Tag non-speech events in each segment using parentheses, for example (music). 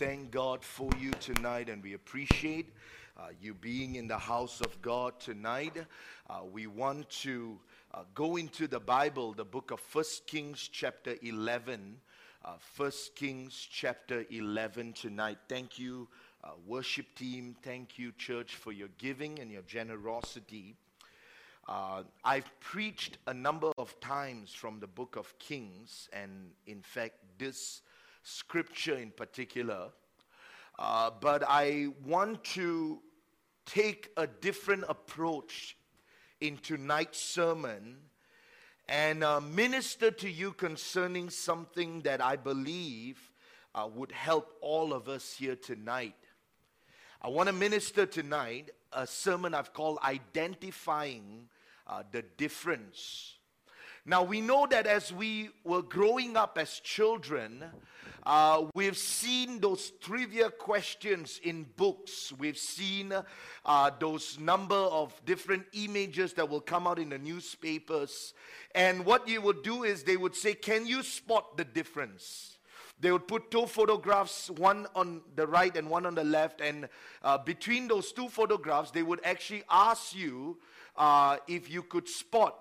thank God for you tonight, and we appreciate uh, you being in the house of God tonight. Uh, we want to uh, go into the Bible, the book of First Kings, chapter 11. Uh, First Kings, chapter 11 tonight. Thank you, uh, worship team. Thank you, church, for your giving and your generosity. Uh, I've preached a number of times from the book of Kings, and in fact, this scripture in particular. Uh, but I want to take a different approach in tonight's sermon and uh, minister to you concerning something that I believe uh, would help all of us here tonight. I want to minister tonight a sermon I've called Identifying uh, the Difference. Now, we know that as we were growing up as children, uh, we've seen those trivia questions in books. We've seen uh, those number of different images that will come out in the newspapers. And what you would do is they would say, Can you spot the difference? They would put two photographs, one on the right and one on the left, and uh, between those two photographs, they would actually ask you uh, if you could spot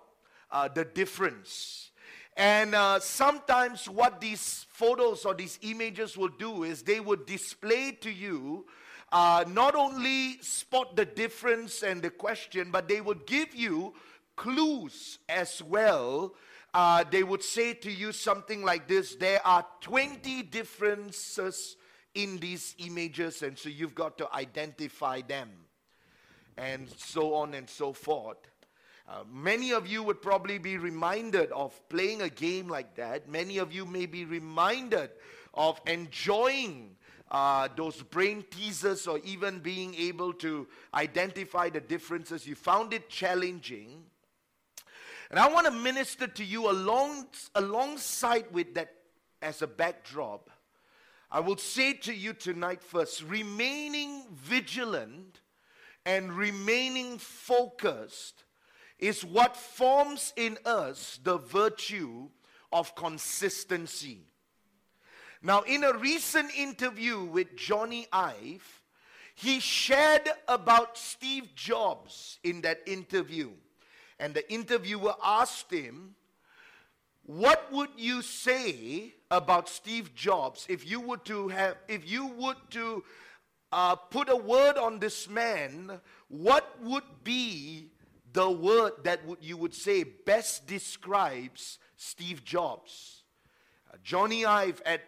uh, the difference. And uh, sometimes, what these photos or these images will do is they would display to you uh, not only spot the difference and the question, but they would give you clues as well. Uh, they would say to you something like this there are 20 differences in these images, and so you've got to identify them, and so on and so forth. Uh, many of you would probably be reminded of playing a game like that. Many of you may be reminded of enjoying uh, those brain teasers or even being able to identify the differences. You found it challenging. And I want to minister to you along, alongside with that as a backdrop. I will say to you tonight first remaining vigilant and remaining focused is what forms in us the virtue of consistency. Now, in a recent interview with Jony Ive, he shared about Steve Jobs in that interview. And the interviewer asked him, What would you say about Steve Jobs if you were to have, if you would to uh, put a word on this man, what would be the word that would, you would say best describes Steve Jobs. Uh, Jony Ive, at,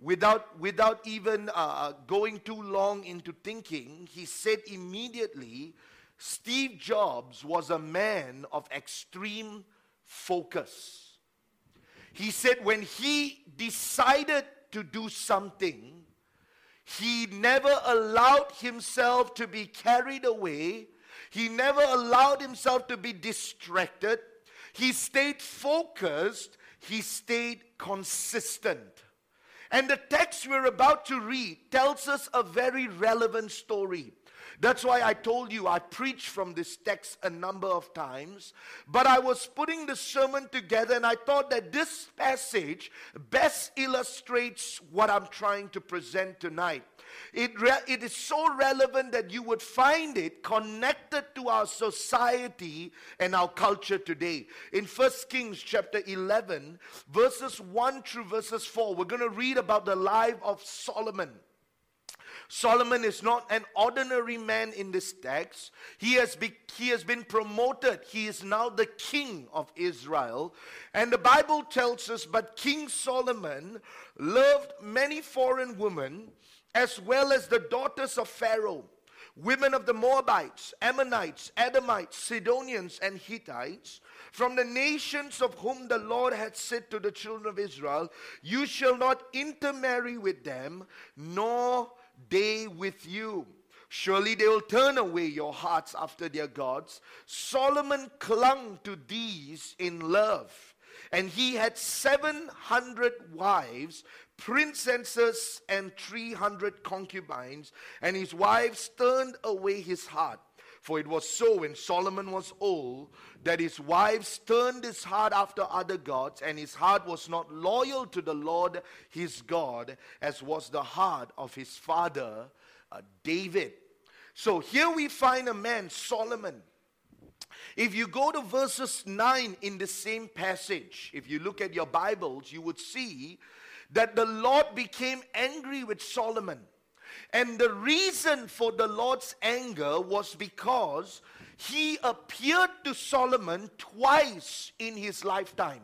without, without even uh, uh, going too long into thinking, he said immediately Steve Jobs was a man of extreme focus. He said when he decided to do something, he never allowed himself to be carried away he never allowed himself to be distracted. He stayed focused. He stayed consistent. And the text we're about to read tells us a very relevant story. That's why I told you I preached from this text a number of times. But I was putting the sermon together and I thought that this passage best illustrates what I'm trying to present tonight. It, re- it is so relevant that you would find it connected to our society and our culture today. In 1 Kings chapter 11, verses 1 through verses 4, we're going to read about the life of Solomon. Solomon is not an ordinary man in this text. He has, be, he has been promoted. He is now the king of Israel. And the Bible tells us, but King Solomon loved many foreign women as well as the daughters of Pharaoh, women of the Moabites, Ammonites, Edomites, Sidonians, and Hittites, from the nations of whom the Lord had said to the children of Israel, You shall not intermarry with them, nor they with you. Surely they will turn away your hearts after their gods. Solomon clung to these in love. And he had 700 wives, princesses and 300 concubines, and his wives turned away his heart. For it was so when Solomon was old that his wives turned his heart after other gods, and his heart was not loyal to the Lord his God, as was the heart of his father uh, David. So here we find a man, Solomon. If you go to verses 9 in the same passage, if you look at your Bibles, you would see that the Lord became angry with Solomon. And the reason for the Lord's anger was because he appeared to Solomon twice in his lifetime.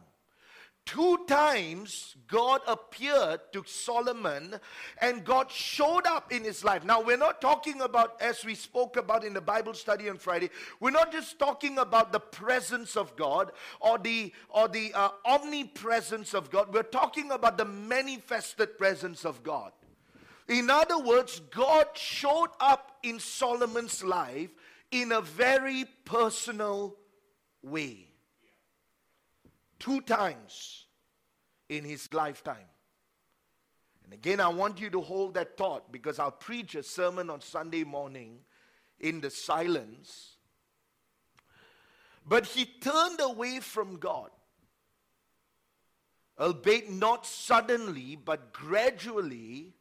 Two times God appeared to Solomon and God showed up in his life. Now, we're not talking about, as we spoke about in the Bible study on Friday, we're not just talking about the presence of God or the, or the uh, omnipresence of God. We're talking about the manifested presence of God. In other words, God showed up in Solomon's life in a very personal way. Two times in his lifetime. And again, I want you to hold that thought because I'll preach a sermon on Sunday morning in the silence. But he turned away from God, albeit not suddenly, but gradually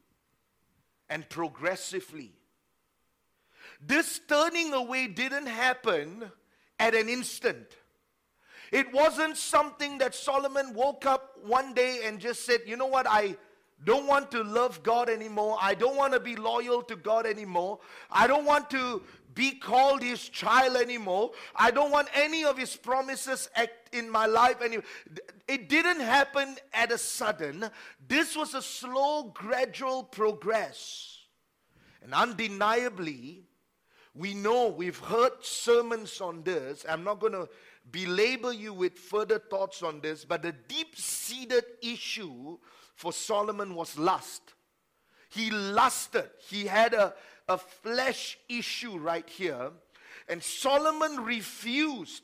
and progressively. This turning away didn't happen at an instant. It wasn't something that Solomon woke up one day and just said, you know what, I don't want to love God anymore. I don't want to be loyal to God anymore. I don't want to be called his child anymore. I don't want any of his promises act in my life anymore. It didn't happen at a sudden. This was a slow, gradual progress. And undeniably, we know we've heard sermons on this. I'm not going to belabor you with further thoughts on this, but the deep seated issue for Solomon was lust. He lusted, he had a, a flesh issue right here. And Solomon refused.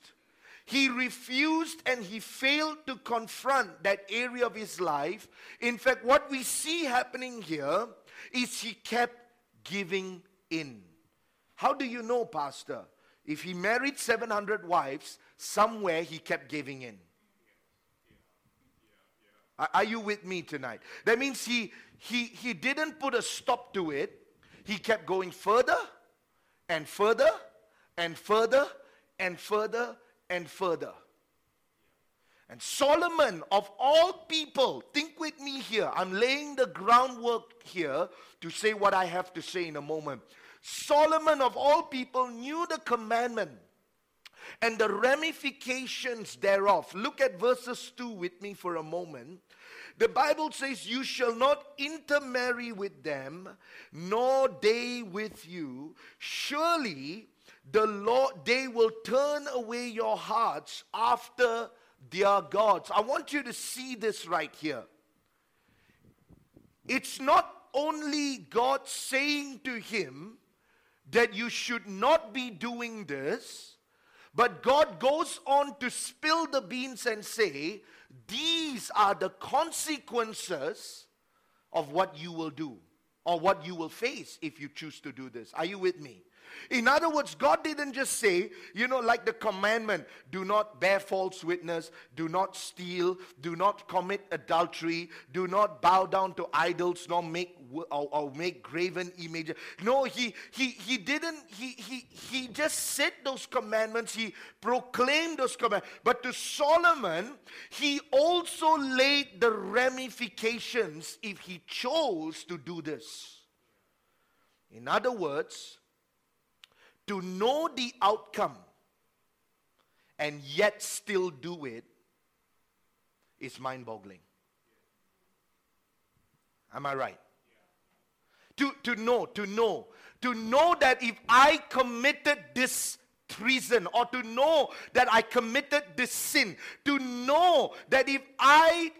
He refused and he failed to confront that area of his life. In fact, what we see happening here is he kept giving in. How do you know, Pastor? If he married 700 wives, somewhere he kept giving in. Are you with me tonight? That means he, he, he didn't put a stop to it. He kept going further and further and further and further and further. And Solomon, of all people, think with me here. I'm laying the groundwork here to say what I have to say in a moment. Solomon, of all people, knew the commandment and the ramifications thereof. Look at verses 2 with me for a moment. The Bible says, You shall not intermarry with them, nor they with you. Surely the Lord, they will turn away your hearts after their gods. I want you to see this right here. It's not only God saying to him, that you should not be doing this. But God goes on to spill the beans and say, These are the consequences of what you will do or what you will face if you choose to do this. Are you with me? In other words, God didn't just say, you know, like the commandment do not bear false witness, do not steal, do not commit adultery, do not bow down to idols, nor make or, or make graven images. No, he, he, he didn't, he, he, he just said those commandments, he proclaimed those commandments. But to Solomon, he also laid the ramifications if he chose to do this. In other words, to know the outcome and yet still do it is mind boggling. Am I right? To, to know, to know, to know that if I committed this treason or to know that I committed this sin, to know that if I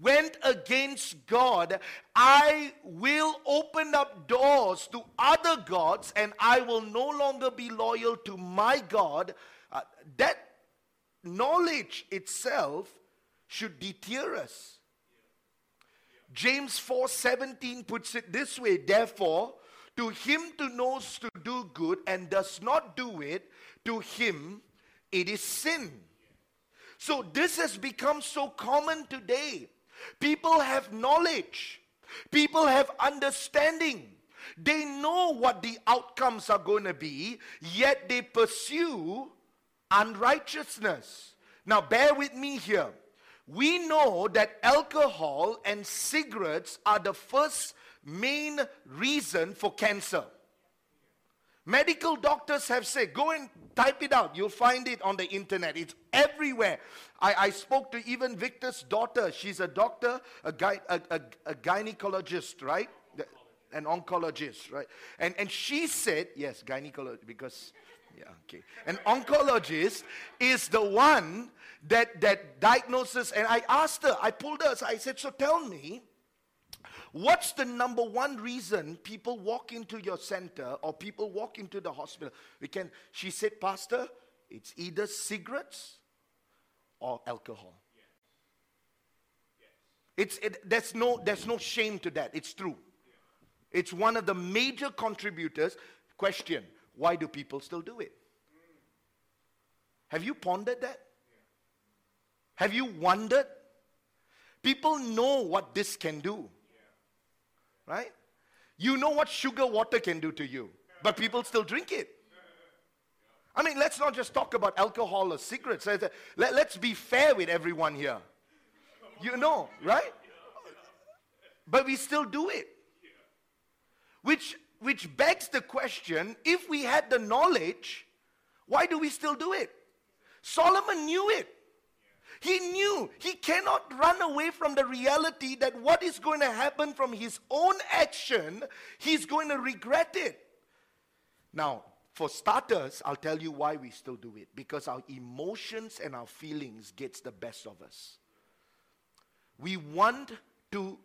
went against God, I will open up doors to other gods and I will no longer be loyal to my God. Uh, that knowledge itself should deter us. James 4:17 puts it this way, therefore, To him who knows to do good and does not do it, to him it is sin. So this has become so common today. People have knowledge, people have understanding. They know what the outcomes are going to be, yet they pursue unrighteousness. Now, bear with me here. We know that alcohol and cigarettes are the first main reason for cancer. Medical doctors have said, go and type it out. You'll find it on the internet. It's everywhere. I, I spoke to even Victor's daughter. She's a doctor, a, guy, a, a, a gynecologist, right? An oncologist, right? And, and she said, yes, gynecologist, because, yeah, okay. An oncologist is the one that, that diagnoses. And I asked her, I pulled her, I said, so tell me, What's the number one reason people walk into your center or people walk into the hospital? We can, she said, Pastor, it's either cigarettes or alcohol. It's, it, there's, no, there's no shame to that. It's true. It's one of the major contributors. Question Why do people still do it? Have you pondered that? Have you wondered? People know what this can do right? You know what sugar water can do to you, but people still drink it. I mean, let's not just talk about alcohol or cigarettes. Let, us be fair with everyone here. You know, right? But we still do it. Which, which begs the question if we had the knowledge, why do we still do it? Solomon knew it. He knew he cannot run away from the reality that what is going to happen from his own action, he's going to regret it. Now, for starters, I'll tell you why we still do it. Because our emotions and our feelings gets the best of us. We want to,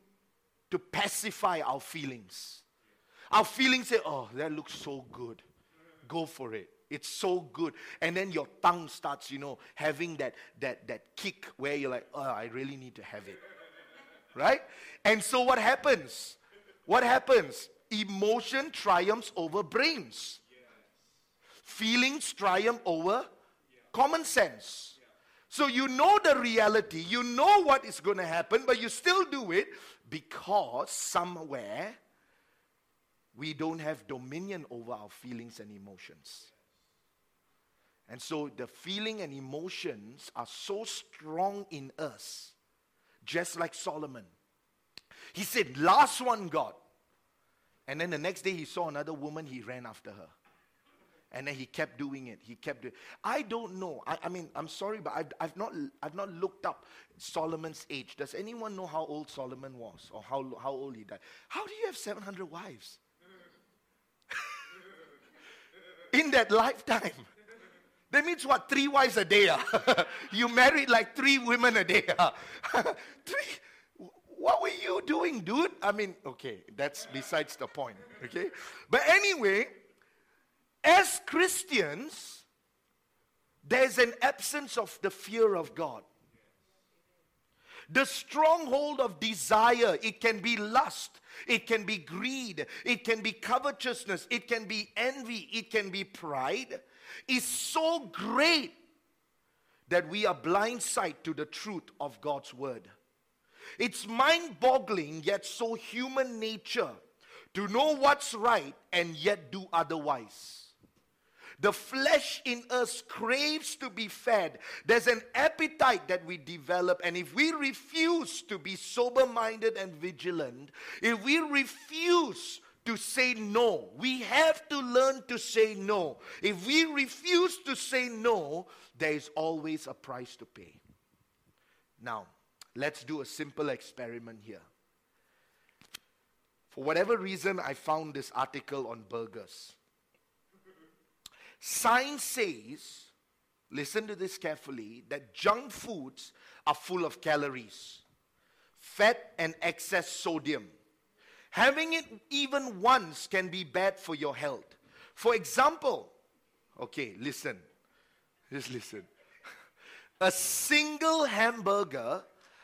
to pacify our feelings. Our feelings say, oh, that looks so good. Go for it. It's so good. And then your tongue starts, you know, having that, that, that kick where you're like, oh, I really need to have it. (laughs) Right? And so what happens? What happens? Emotion triumphs over brains. Feelings triumph over common sense. So you know the reality, you know what is going to happen, but you still do it because somewhere we don't have dominion over our feelings and emotions. And so the feeling and emotions are so strong in us, just like Solomon. He said, Last one, God. And then the next day he saw another woman, he ran after her. And then he kept doing it. He kept doing it. I don't know. I, I mean, I'm sorry, but I've, I've, not, I've not looked up Solomon's age. Does anyone know how old Solomon was or how, how old he died? How do you have 700 wives? (laughs) In that lifetime. That means what? Three wives a day. Uh? (laughs) you married like three women a day. Uh? (laughs) three. What were you doing, dude? I mean, okay, that's besides the point. Okay? But anyway, as Christians, there's an absence of the fear of God. The stronghold of desire, it can be lust, it can be greed, it can be covetousness, it can be envy, it can be pride is so great that we are blindsided to the truth of God's word. It's mind boggling, yet so human nature to know what's right and yet do otherwise. The flesh in us craves to be fed. There's an appetite that we develop, and if we refuse to be sober minded and vigilant, if we refuse to say no. We have to learn to say no. If we refuse to say no, there is always a price to pay. Now, let's do a simple experiment here. For whatever reason, I found this article on burgers. Science says, listen to this carefully, that junk foods are full of calories, fat, and excess sodium. Having it even once can be bad for your health. For example, okay, listen. Just listen. A single hamburger,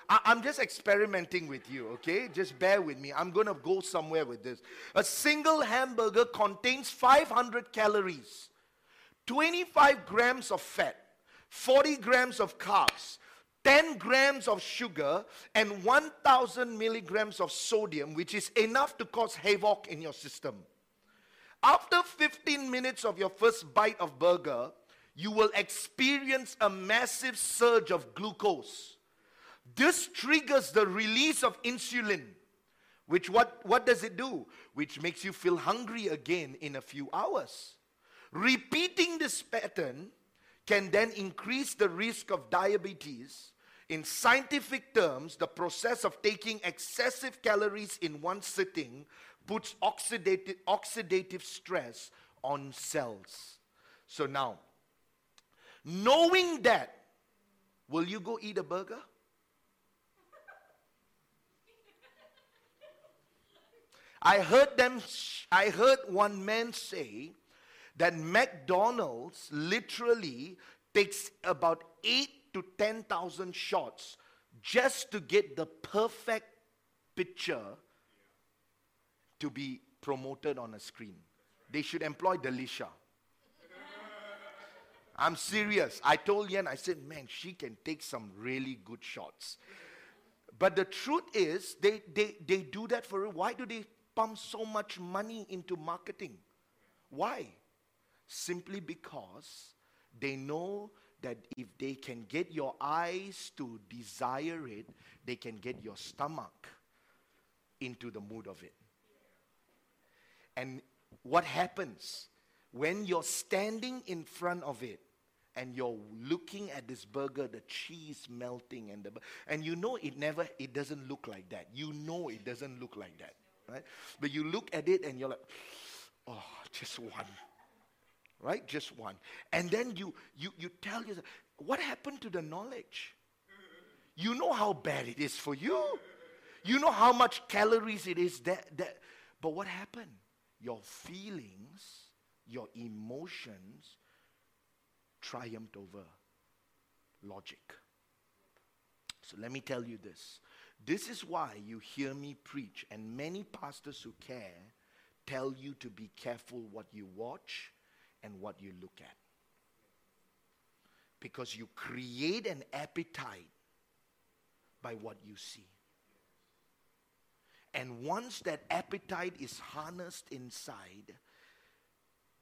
I, I'm just experimenting with you, okay? Just bear with me. I'm to go somewhere with this. A single hamburger contains 500 calories, 25 grams of fat, 40 grams of carbs, 10 grams of sugar, and 1000 milligrams of sodium, which is enough to cause havoc in your system. After 15 minutes of your first bite of burger, you will experience a massive surge of glucose. This triggers the release of insulin, which what, what does it do? Which makes you feel hungry again in a few hours. Repeating this pattern can then increase the risk of diabetes. In scientific terms, the process of taking excessive calories in one sitting puts oxidative, oxidative stress on cells. So now, knowing that, will you go eat a burger? I heard them I heard one man say that McDonald's literally takes about 8 to 10,000 shots just to get the perfect picture to be promoted on a screen. They should employ Delisha. I'm serious. I told Yan, I said, man, she can take some really good shots. But the truth is, they, they, they do that for why do they pump so much money into marketing? Why? Simply because they know that if they can get your eyes to desire it, they can get your stomach into the mood of it. And what happens when you're standing in front of it and you're looking at this burger, the cheese melting and the and you know it never it doesn't look like that. You know it doesn't look like that, right? But you look at it and you're like, oh, just one. Right? Just one. And then you you you tell yourself, what happened to the knowledge? You know how bad it is for you. You know how much calories it is that, that but what happened? your feelings, your emotions triumphed over logic. So let me tell you this. This is why you hear me preach, and many pastors who care tell you to be careful what you watch and what you look at. Because you create an appetite by what you see. And once that appetite is harnessed inside,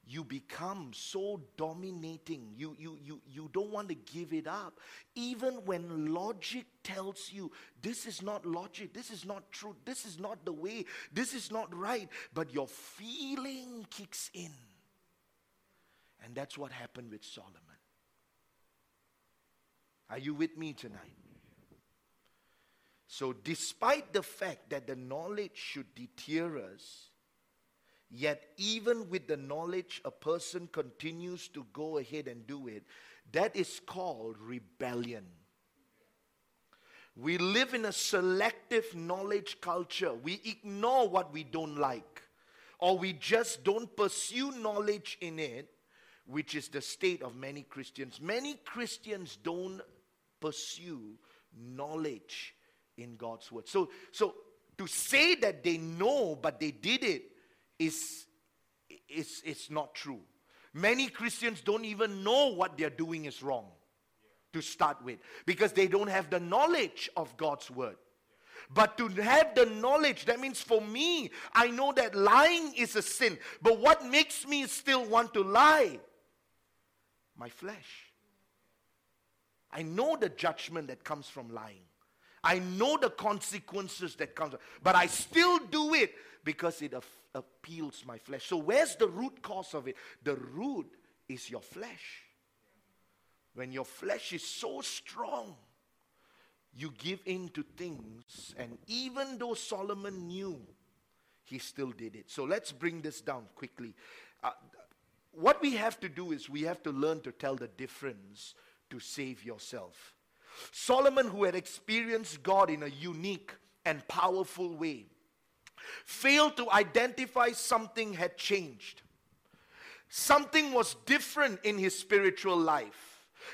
you become so dominating. You, you, you, you don't want to give it up. Even when logic tells you this is not logic, this is not true, this is not the way, this is not right, but your feeling kicks in. And that's what happened with Solomon. Are you with me tonight? So, despite the fact that the knowledge should deter us, yet even with the knowledge, a person continues to go ahead and do it, that is called rebellion. We live in a selective knowledge culture. We ignore what we don't like, or we just don't pursue knowledge in it, which is the state of many Christians. Many Christians don't pursue knowledge in God's word. So, so to say that they know but they did it is, is, is not true. Many Christians don't even know what they're doing is wrong to start with because they don't have the knowledge of God's word. But to have the knowledge, that means for me, I know that lying is a sin. But what makes me still want to lie? My flesh. I know the judgment that comes from lying. I know the consequences that comes, but I still do it because it appeals my flesh. So where's the root cause of it? The root is your flesh. When your flesh is so strong, you give in to things, and even though Solomon knew, he still did it. So let's bring this down quickly. Uh, what we have to do is we have to learn to tell the difference to save yourself. Solomon, who had experienced God in a unique and powerful way, failed to identify something had changed. Something was different in his spiritual life.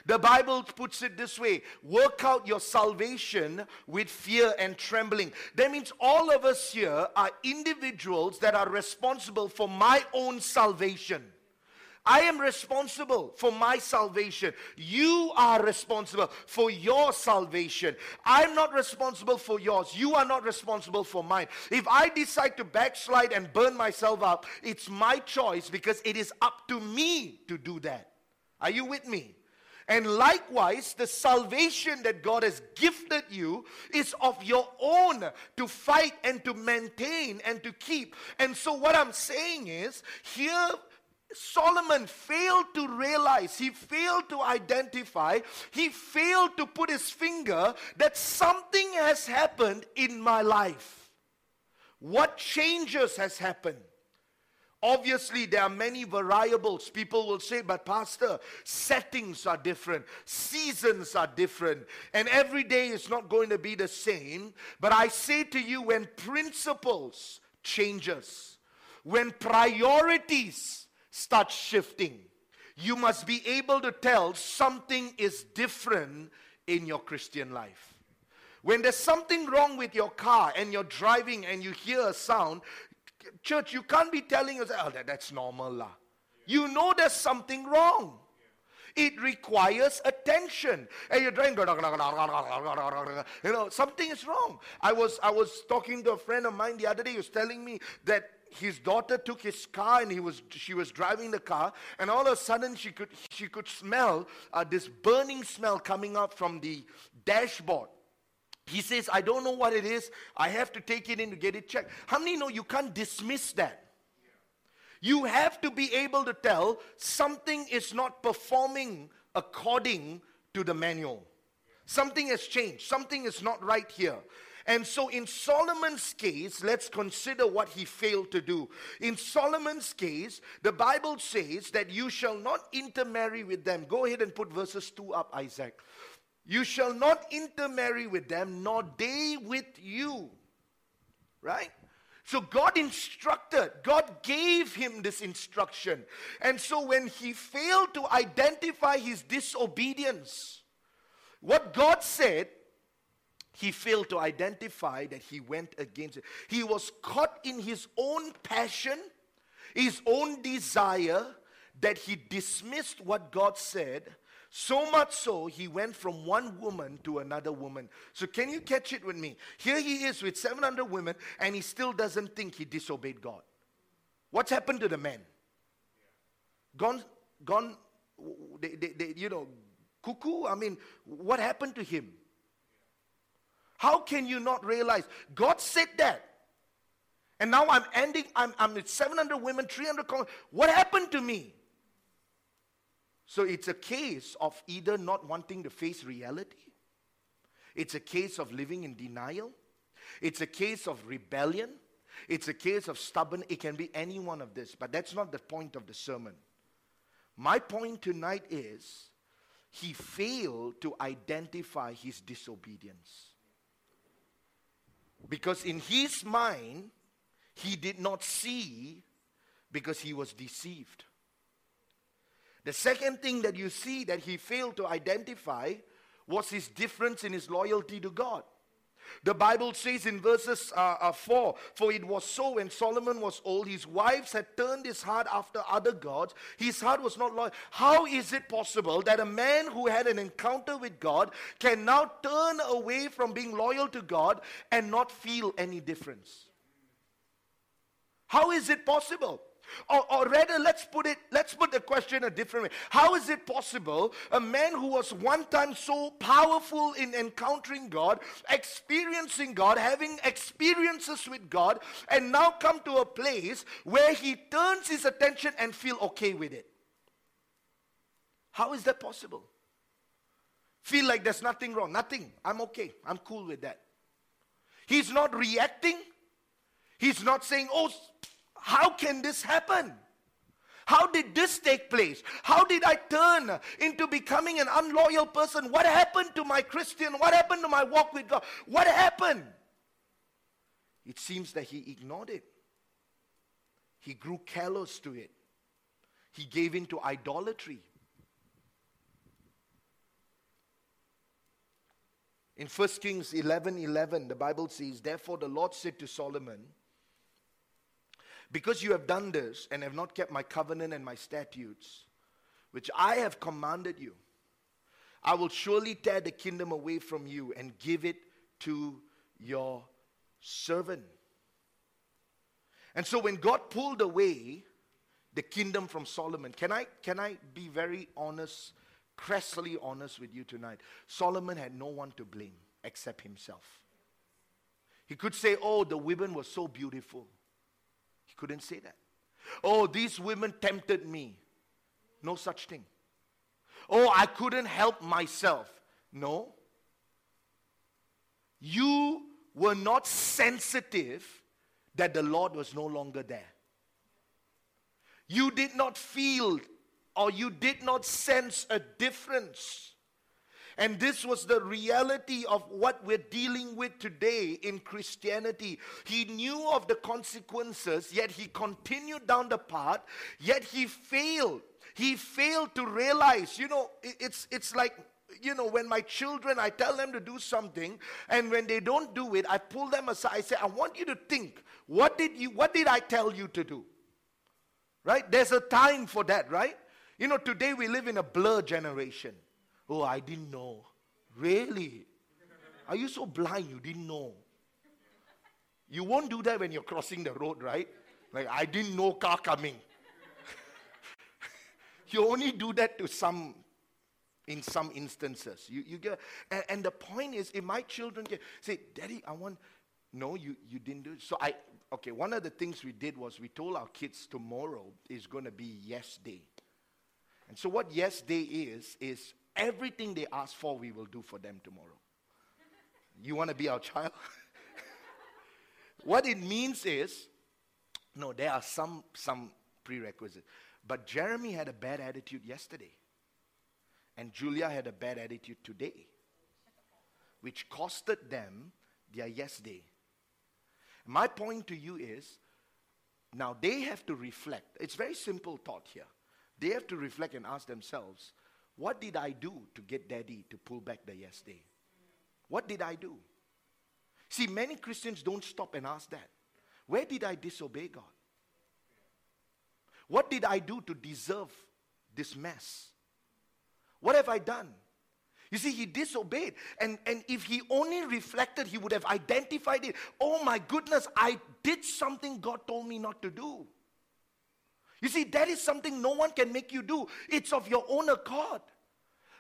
The Bible puts it this way work out your salvation with fear and trembling. That means all of us here are individuals that are responsible for my own salvation. I am responsible for my salvation. You are responsible for your salvation. I'm not responsible for yours. You are not responsible for mine. If I decide to backslide and burn myself up, it's my choice because it is up to me to do that. Are you with me? And likewise, the salvation that God has gifted you is of your own to fight and to maintain and to keep. And so, what I'm saying is, here Solomon failed to realize, he failed to identify, he failed to put his finger that something has happened in my life. What changes has happened? Obviously, there are many variables. People will say, but Pastor, settings are different, seasons are different, and every day is not going to be the same. But I say to you, when principles changes, when priorities start shifting. You must be able to tell something is different in your Christian life. When there's something wrong with your car and you're driving and you hear a sound, church, you can't be telling yourself, oh, that, that's normal. La. You know there's something wrong. It requires attention. And you're driving, you know, something is wrong. I was, I was talking to a friend of mine the other day, he was telling me that his daughter took his car and he was, she was driving the car and all of a sudden she could, she could smell uh, this burning smell coming up from the dashboard. He says, I don't know what it is. I have to take it in to get it checked. How many know you can't dismiss that? You have to be able to tell something is not performing according to the manual. Something has changed. Something is not right here. And so, in Solomon's case, let's consider what he failed to do. In Solomon's case, the Bible says that you shall not intermarry with them. Go ahead and put verses 2 up, Isaac. You shall not intermarry with them, nor they with you. Right? So God instructed, God gave him this instruction. And so when he failed to identify his disobedience, what God said he failed to identify that he went against it. He was caught in his own passion, his own desire, that he dismissed what God said. So much so, he went from one woman to another woman. So, can you catch it with me? Here he is with 700 women, and he still doesn't think he disobeyed God. What's happened to the man? Gone, gone, they, they, they, you know, cuckoo? I mean, what happened to him? How can you not realize? God said that. And now I'm ending, I'm, I'm with 700 women, 300 What happened to me? So it's a case of either not wanting to face reality, it's a case of living in denial, it's a case of rebellion, it's a case of stubborn. It can be any one of this, but that's not the point of the sermon. My point tonight is he failed to identify his disobedience. Because in his mind, he did not see because he was deceived. The second thing that you see that he failed to identify was his difference in his loyalty to God. The Bible says in verses uh, uh, 4 For it was so when Solomon was old, his wives had turned his heart after other gods. His heart was not loyal. How is it possible that a man who had an encounter with God can now turn away from being loyal to God and not feel any difference? How is it possible? Or, or, rather, let's put it, let's put the question a different way. How is it possible a man who was one time so powerful in encountering God, experiencing God, having experiences with God, and now come to a place where he turns his attention and feel okay with it? How is that possible? Feel like there's nothing wrong. Nothing. I'm okay. I'm cool with that. He's not reacting. He's not saying, oh, how can this happen? How did this take place? How did I turn into becoming an unloyal person? What happened to my Christian? What happened to my walk with God? What happened? It seems that he ignored it. He grew callous to it. He gave in to idolatry. In 1 Kings 11 11, the Bible says, Therefore the Lord said to Solomon, Because you have done this and have not kept my covenant and my statutes, which I have commanded you, I will surely tear the kingdom away from you and give it to your servant. And so when God pulled away the kingdom from Solomon, can I, can I be very honest, crassly honest with you tonight? Solomon had no one to blame except himself. He could say, Oh, the women were so beautiful. He couldn't say that. Oh, these women tempted me. No such thing. Oh, I couldn't help myself. No. You were not sensitive that the Lord was no longer there. You did not feel or you did not sense a difference. And this was the reality of what we're dealing with today in Christianity. He knew of the consequences, yet he continued down the path, yet he failed. He failed to realize, you know, it's, it's like you know, when my children, I tell them to do something, and when they don't do it, I pull them aside. I say, I want you to think, what did you, what did I tell you to do? Right? There's a time for that, right? You know, today we live in a blur generation. Oh, I didn't know. Really? Are you so blind you didn't know? You won't do that when you're crossing the road, right? Like, I didn't know car coming. (laughs) you only do that to some in some instances. You, you get, and, and the point is, if my children get, say, Daddy, I want, no, you, you didn't do it. So I, okay, one of the things we did was we told our kids tomorrow is going to be yes day. And so what yes day is, is everything they ask for, we will do for them tomorrow. You want to be our child? (laughs) what it means is, no, there are some, some prerequisites. But Jeremy had a bad attitude yesterday. And Julia had a bad attitude today, which costed them their yes day. My point to you is now they have to reflect. It's very simple thought here. They have to reflect and ask themselves, what did I do to get daddy to pull back the yes day? What did I do? See, many Christians don't stop and ask that. Where did I disobey God? What did I do to deserve this mess? What have I done? You see, he disobeyed. And, and if he only reflected, he would have identified it. Oh my goodness, I did something God told me not to do. You see, that is something no one can make you do, it's of your own accord.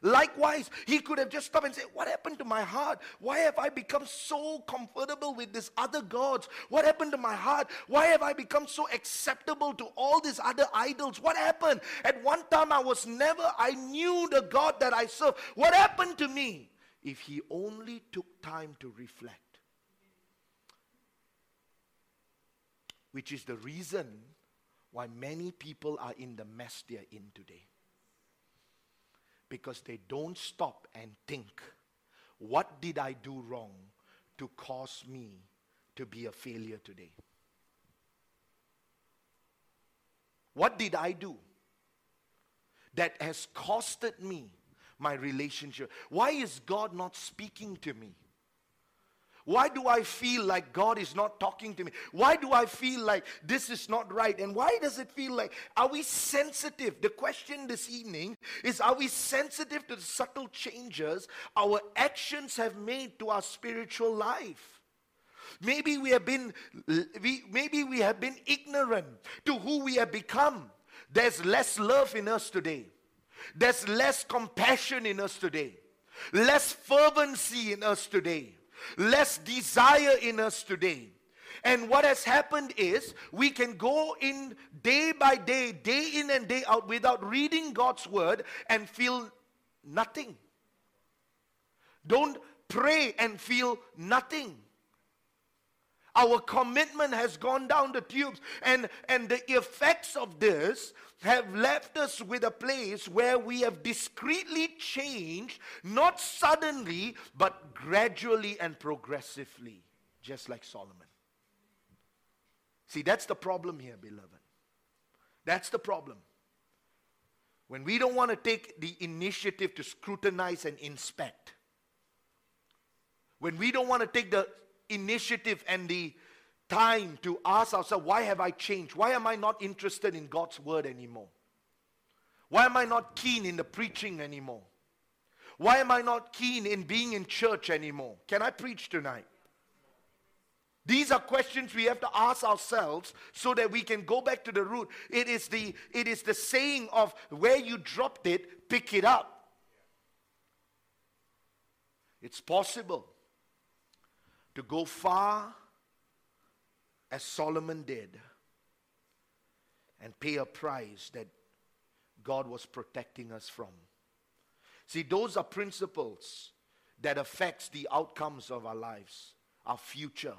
Likewise, he could have just stopped and said, What happened to my heart? Why have I become so comfortable with these other gods? What happened to my heart? Why have I become so acceptable to all these other idols? What happened? At one time, I was never, I knew the God that I serve. What happened to me? If he only took time to reflect, which is the reason why many people are in the mess they're in today because they don't stop and think, what did I do wrong to cause me to be a failure today? What did I do that has costed me my relationship? Why is God not speaking to me? Why do I feel like God is not talking to me? Why do I feel like this is not right? And why does it feel like, are we sensitive? The question this evening is, are we sensitive to the subtle changes our actions have made to our spiritual life? Maybe we have been, we, maybe we have been ignorant to who we have become. There's less love in us today. There's less compassion in us today. Less fervency in us today less desire in us today. And what has happened is we can go in day by day, day in and day out without reading God's word and feel nothing. Don't pray and feel nothing. Our commitment has gone down the tubes, and, and the effects of this have left us with a place where we have discreetly changed, not suddenly, but gradually and progressively, just like Solomon. See, that's the problem here, beloved. That's the problem. When we don't want to take the initiative to scrutinize and inspect, when we don't want to take the initiative and the time to ask ourselves, why have I changed? Why am I not interested in God's word anymore? Why am I not keen in the preaching anymore? Why am I not keen in being in church anymore? Can I preach tonight? These are questions we have to ask ourselves so that we can go back to the root. It is the, it is the saying of where you dropped it, pick it up. It's possible to go far as Solomon did and pay a price that God was protecting us from. See, those are principles that affects the outcomes of our lives, our future.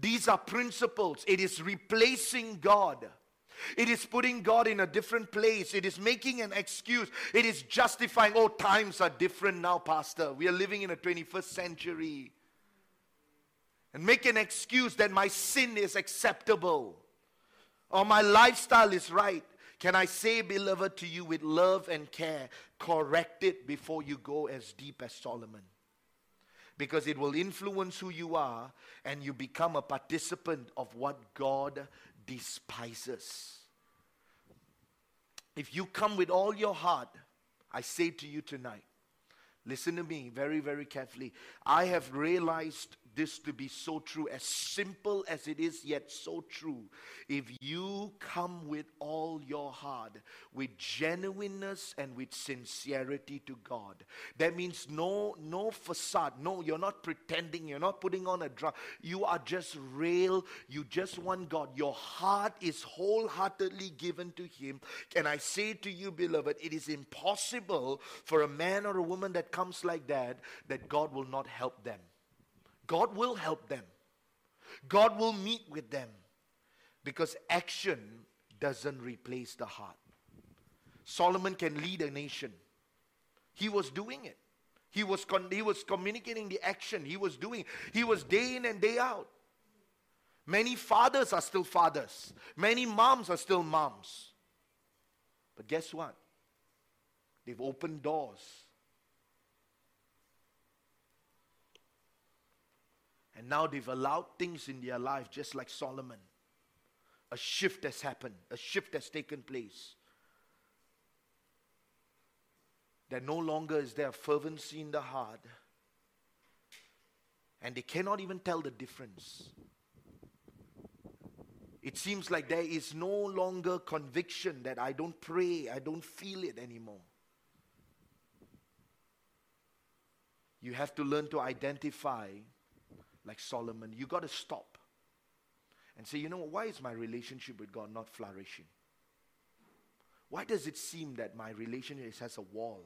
These are principles. It is replacing God. It is putting God in a different place. It is making an excuse. It is justifying, oh, times are different now, Pastor. We are living in a 21st century. And make an excuse that my sin is acceptable or my lifestyle is right. Can I say, beloved, to you with love and care, correct it before you go as deep as Solomon? Because it will influence who you are and you become a participant of what God despises. If you come with all your heart, I say to you tonight, listen to me very, very carefully. I have realized this to be so true, as simple as it is, yet so true. If you come with all your heart, with genuineness and with sincerity to God, that means no, no facade. No, you're not pretending. You're not putting on a dress. You are just real. You just want God. Your heart is wholeheartedly given to Him. Can I say to you, beloved, it is impossible for a man or a woman that comes like that that God will not help them. God will help them. God will meet with them because action doesn't replace the heart. Solomon can lead a nation. He was doing it. He was, con- he was communicating the action. He was doing. He was day in and day out. Many fathers are still fathers. Many moms are still moms. But guess what? They've opened doors And now they've allowed things in their life just like Solomon. A shift has happened, a shift has taken place. That no longer is there fervency in the heart, and they cannot even tell the difference. It seems like there is no longer conviction that I don't pray, I don't feel it anymore. You have to learn to identify like Solomon, you got to stop and say, you know, why is my relationship with God not flourishing? Why does it seem that my relationship has a wall?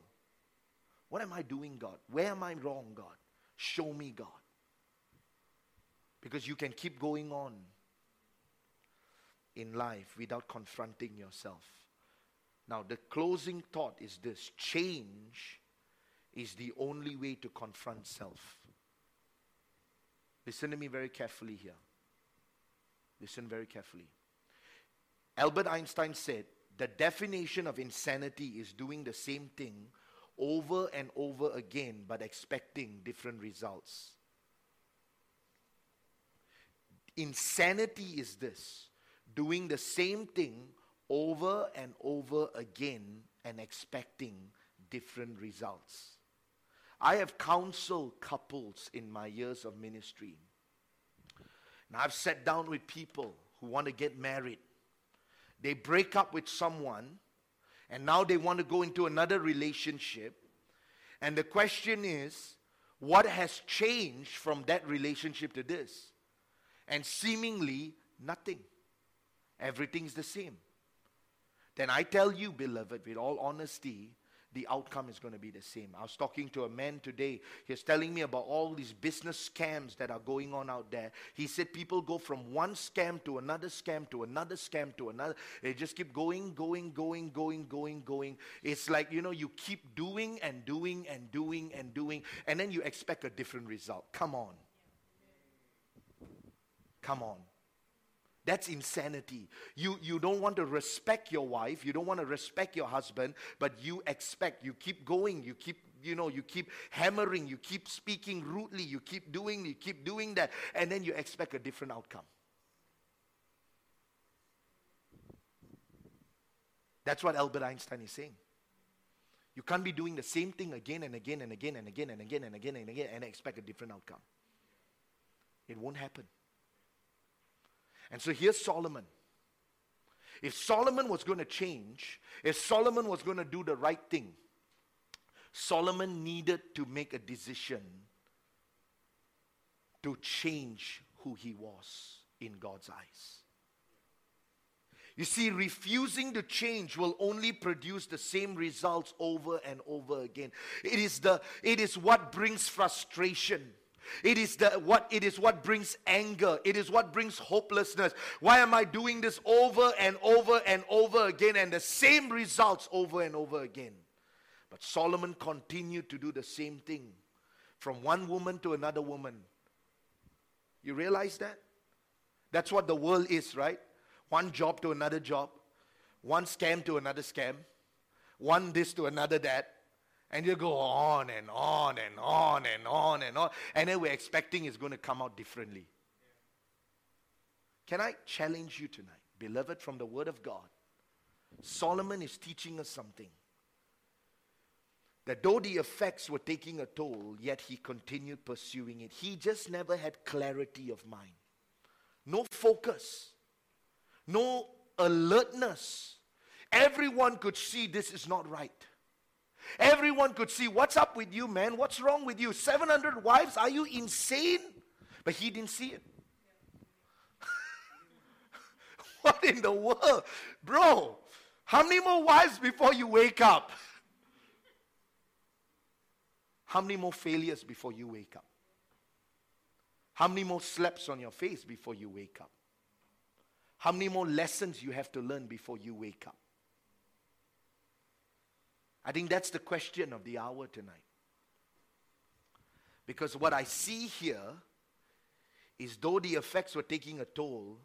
What am I doing, God? Where am I wrong, God? Show me, God. Because you can keep going on in life without confronting yourself. Now, the closing thought is this change is the only way to confront self. Listen to me very carefully here. Listen very carefully. Albert Einstein said, the definition of insanity is doing the same thing over and over again but expecting different results. Insanity is this doing the same thing over and over again and expecting different results. I have counseled couples in my years of ministry. And I've sat down with people who want to get married. They break up with someone, and now they want to go into another relationship. And the question is, what has changed from that relationship to this? And seemingly nothing. Everything's the same. Then I tell you, beloved, with all honesty, the outcome is going to be the same. I was talking to a man today. He was telling me about all these business scams that are going on out there. He said people go from one scam to another scam to another scam to another. They just keep going, going, going, going, going, going. It's like, you know, you keep doing and doing and doing and doing, and then you expect a different result. Come on. Come on. That's insanity. You, you don't want to respect your wife, you don't want to respect your husband, but you expect, you keep going, you keep you know, you keep hammering, you keep speaking rudely, you keep doing, you keep doing that, and then you expect a different outcome. That's what Albert Einstein is saying. You can't be doing the same thing again and again and again and again and again and again and again and expect a different outcome. It won't happen. And so here's Solomon. If Solomon was going to change, if Solomon was going to do the right thing, Solomon needed to make a decision to change who he was in God's eyes. You see, refusing to change will only produce the same results over and over again. It is, the, it is what brings frustration. It is, the, what, it is what brings anger. It is what brings hopelessness. Why am I doing this over and over and over again and the same results over and over again? But Solomon continued to do the same thing from one woman to another woman. You realize that? That's what the world is, right? One job to another job, one scam to another scam, one this to another that. And you go on and on and on and on and on. And then we're expecting it's going to come out differently. Can I challenge you tonight, beloved, from the Word of God? Solomon is teaching us something. That though the effects were taking a toll, yet he continued pursuing it. He just never had clarity of mind, no focus no alertness. Everyone could see this is not right. Everyone could see what's up with you, man? What's wrong with you? 700 wives? Are you insane? But he didn't see it. (laughs) what in the world? Bro, how many more wives before you wake up? How many more failures before you wake up? How many more slaps on your face before you wake up? How many more lessons you have to learn before you wake up? I think that's the question of the hour tonight. Because what I see here is though the effects were taking a toll,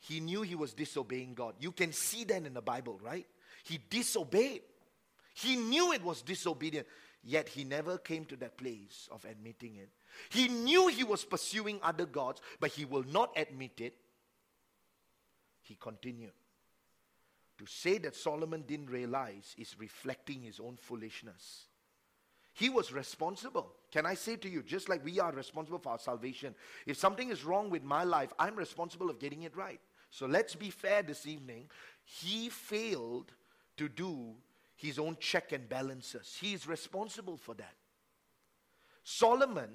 he knew he was disobeying God. You can see that in the Bible, right? He disobeyed. He knew it was disobedient, yet he never came to that place of admitting it. He knew he was pursuing other gods, but he will not admit it he continued. To say that Solomon didn't realize is reflecting his own foolishness. He was responsible. Can I say to you, just like we are responsible for our salvation, if something is wrong with my life, I'm responsible of getting it right. So let's be fair this evening. He failed to do his own check and balances. He is responsible for that. Solomon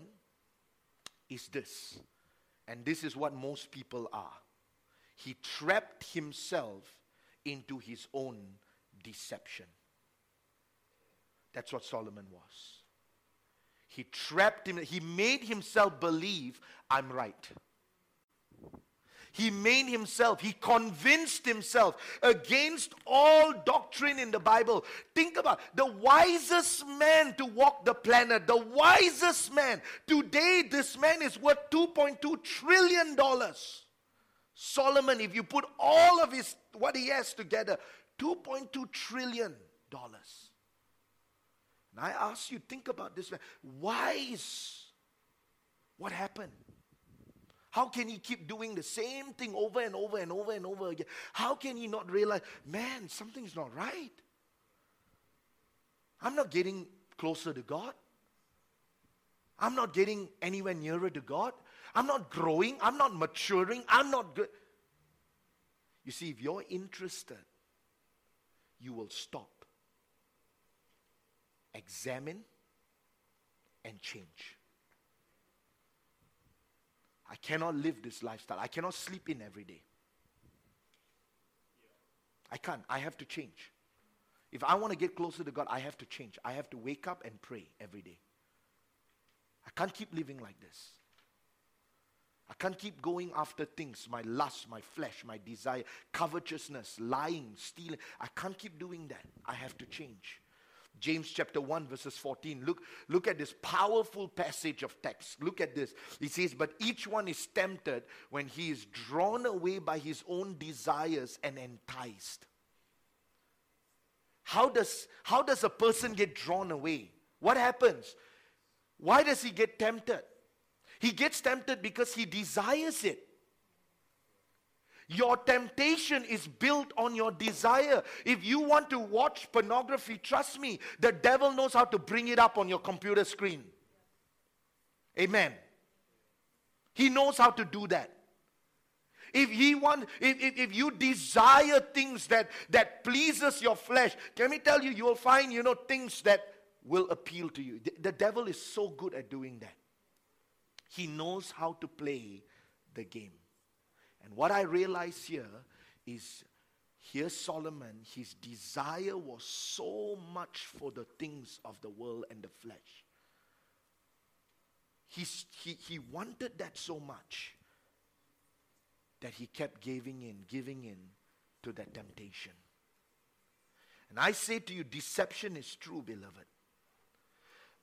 is this, and this is what most people are he trapped himself into his own deception. That's what Solomon was. He trapped him, he made himself believe, I'm right. He made himself, he convinced himself against all doctrine in the Bible. Think about the wisest man to walk the planet, the wisest man. Today, this man is worth $2.2 trillion. Solomon, if you put all of his what he has together, 2.2 trillion dollars. And I ask you, think about this man. Wise. What happened? How can he keep doing the same thing over and over and over and over again? How can he not realize, man, something's not right? I'm not getting closer to God. I'm not getting anywhere nearer to God. I'm not growing. I'm not maturing. I'm not good. You see, if you're interested, you will stop, examine, and change. I cannot live this lifestyle. I cannot sleep in every day. I can't. I have to change. If I want to get closer to God, I have to change. I have to wake up and pray every day. I can't keep living like this. I can't keep going after things, my lust, my flesh, my desire, covetousness, lying, stealing. I can't keep doing that. I have to change. James chapter 1 verses 14. Look, look at this powerful passage of text. Look at this. He says, But each one is tempted when he is drawn away by his own desires and enticed. How does, how does a person get drawn away? what happens? Why does he get tempted? He gets tempted because he desires it. Your temptation is built on your desire. If you want to watch pornography, trust me, the devil knows how to bring it up on your computer screen. Amen. He knows how to do that. If he want, if, if, if you desire things that, that pleases your flesh, can me tell you, you will find, you know, things that will appeal to you. The, the devil is so good at doing that. He knows how to play the game. And what I realize here is here Solomon, his desire was so much for the things of the world and the flesh. He's, he, he wanted that so much that he kept giving in, giving in to that temptation. And I say to you, deception is true, beloved.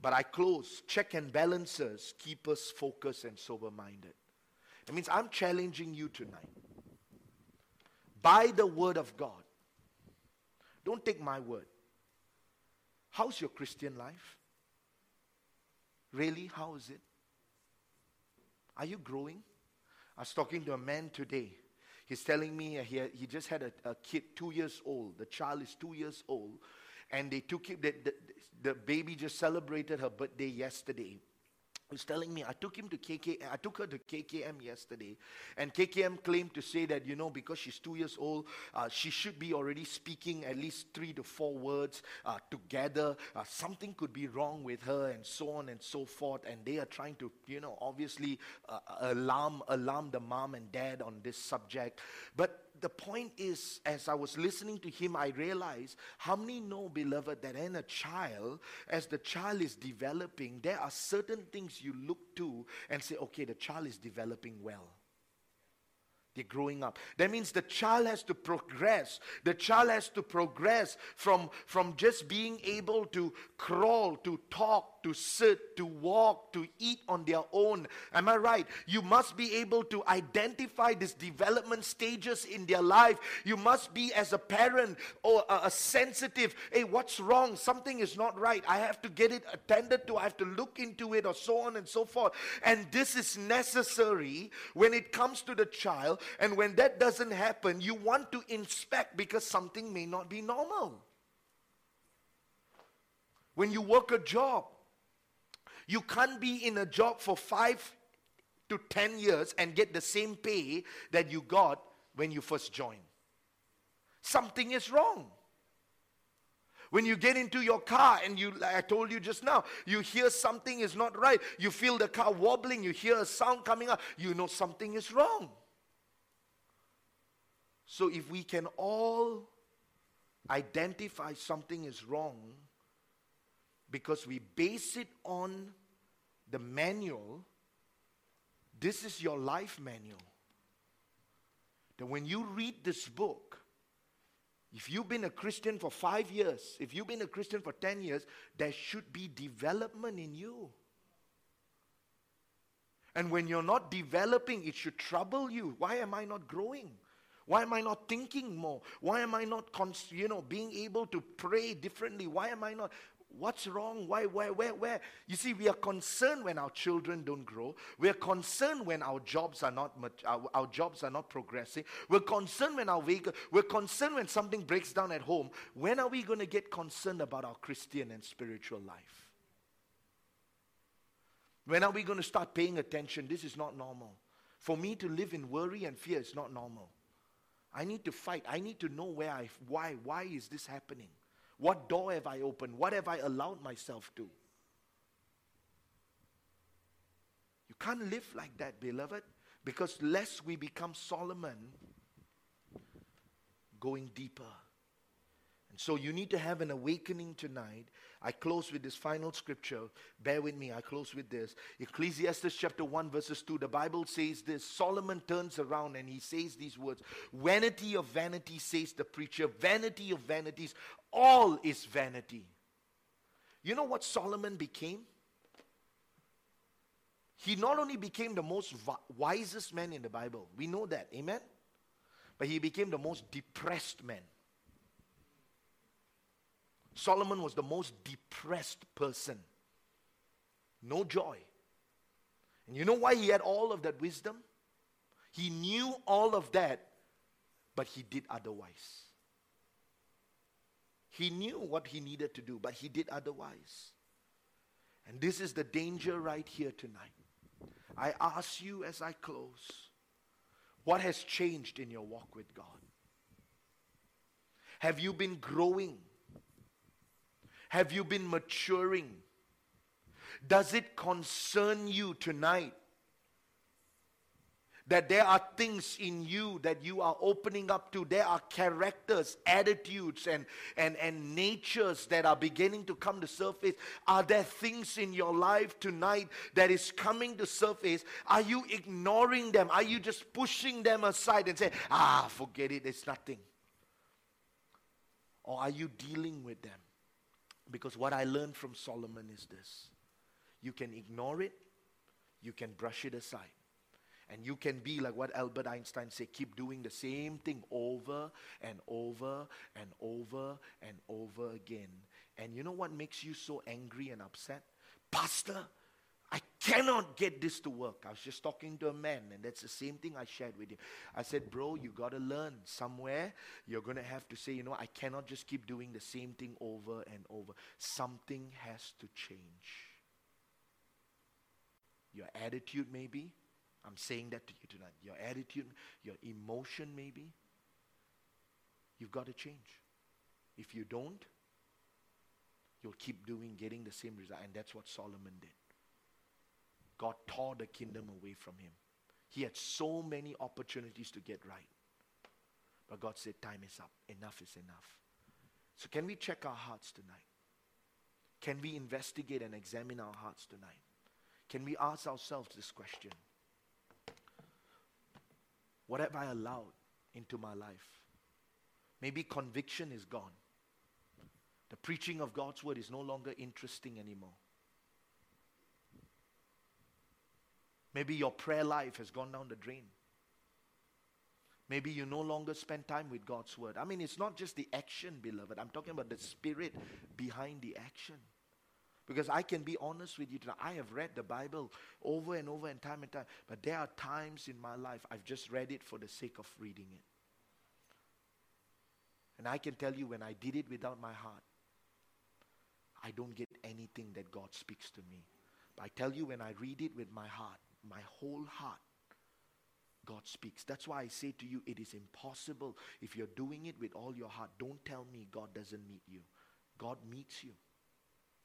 But I close, check and balances keep us focused and sober minded. It means I'm challenging you tonight. By the word of God. Don't take my word. How's your Christian life? Really, how is it? Are you growing? I was talking to a man today. He's telling me he, he just had a, a kid, two years old. The child is two years old. And they took him, the, the, the baby just celebrated her birthday yesterday. Was telling me I took him to KK I took her to KKM yesterday. And KKM claimed to say that you know because she's 2 years old uh, she should be already speaking at least 3 to 4 words uh, together. Uh, something could be wrong with her and so on and so forth. And they are trying to you know obviously uh, alarm alarm the mom and dad on this subject. But the point is, as I was listening to him, I realized how many know, beloved, that in a child, as the child is developing, there are certain things you look to and say, okay, the child is developing well. They're growing up. That means the child has to progress. The child has to progress from, from just being able to crawl, to talk, to sit, to walk, to eat on their own. Am I right? You must be able to identify these development stages in their life. You must be, as a parent or a, a sensitive, hey, what's wrong? Something is not right. I have to get it attended to. I have to look into it, or so on and so forth. And this is necessary when it comes to the child. And when that doesn't happen, you want to inspect because something may not be normal. When you work a job, you can't be in a job for five to ten years and get the same pay that you got when you first joined. Something is wrong. When you get into your car and you, like I told you just now, you hear something is not right, you feel the car wobbling, you hear a sound coming up, you know something is wrong. So if we can all identify something is wrong, because we base it on the manual. This is your life manual. That when you read this book, if you've been a Christian for five years, if you've been a Christian for 10 years, there should be development in you. And when you're not developing, it should trouble you. Why am I not growing? Why am I not thinking more? Why am I not, you know, being able to pray differently? Why am I not? What's wrong? Why, where, where, where? You see, we are concerned when our children don't grow. We are concerned when our jobs are not much, our, our jobs are not progressing. We're concerned when our vehicle, we're concerned when something breaks down at home. When are we going to get concerned about our Christian and spiritual life? When are we going to start paying attention? This is not normal. For me to live in worry and fear is not normal. I need to fight. I need to know where I, why, why is this happening? What door have I opened? What have I allowed myself to? You can't live like that, beloved, because lest we become Solomon, going deeper. And so you need to have an awakening tonight. I close with this final scripture. Bear with me, I close with this. Ecclesiastes chapter 1, verses 2. The Bible says this Solomon turns around and he says these words Vanity of vanity, says the preacher, vanity of vanities, all is vanity. You know what Solomon became? He not only became the most wisest man in the Bible, we know that, amen? But he became the most depressed man. Solomon was the most depressed person. No joy. And you know why he had all of that wisdom? He knew all of that, but he did otherwise. He knew what he needed to do, but he did otherwise. And this is the danger right here tonight. I ask you as I close what has changed in your walk with God? Have you been growing? Have you been maturing? Does it concern you tonight that there are things in you that you are opening up to. There are characters, attitudes, and, and, and natures that are beginning to come to surface. Are there things in your life tonight that is coming to surface? Are you ignoring them? Are you just pushing them aside and say, ah, forget it, it's nothing? Or are you dealing with them? Because what I learned from Solomon is this you can ignore it, you can brush it aside. And you can be like what Albert Einstein said keep doing the same thing over and over and over and over again. And you know what makes you so angry and upset? Pastor, I cannot get this to work. I was just talking to a man, and that's the same thing I shared with him. I said, Bro, you got to learn somewhere. You're going to have to say, You know, I cannot just keep doing the same thing over and over. Something has to change. Your attitude, maybe. I'm saying that to you tonight. Your attitude, your emotion, maybe. You've got to change. If you don't, you'll keep doing, getting the same result. And that's what Solomon did. God tore the kingdom away from him. He had so many opportunities to get right. But God said, Time is up. Enough is enough. So, can we check our hearts tonight? Can we investigate and examine our hearts tonight? Can we ask ourselves this question? What have I allowed into my life? Maybe conviction is gone. The preaching of God's word is no longer interesting anymore. Maybe your prayer life has gone down the drain. Maybe you no longer spend time with God's word. I mean, it's not just the action, beloved. I'm talking about the spirit behind the action. Because I can be honest with you tonight. I have read the Bible over and over and time and time. But there are times in my life I've just read it for the sake of reading it. And I can tell you when I did it without my heart, I don't get anything that God speaks to me. But I tell you when I read it with my heart, my whole heart, God speaks. That's why I say to you, it is impossible. If you're doing it with all your heart, don't tell me God doesn't meet you. God meets you.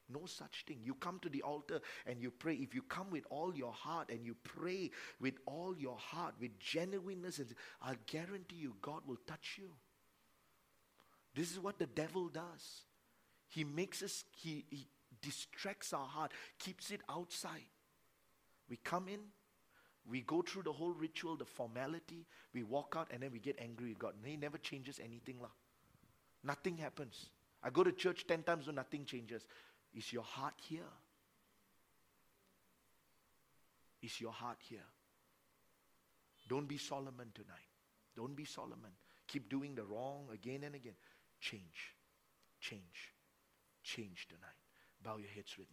No such thing. You come to the altar and you pray. If you come with all your heart and you pray with all your heart, with genuineness, I'll guarantee you God will touch you. This is what the devil does. He makes us, he, he distracts our heart, keeps it outside. We come in, we go through the whole ritual, the formality, we walk out, and then we get angry with God. And he never changes anything. La. Nothing happens. I go to church 10 times, so nothing changes. Is your heart here? Is your heart here? Don't be Solomon tonight. Don't be Solomon. Keep doing the wrong again and again. Change. Change. Change tonight. Bow your heads with me.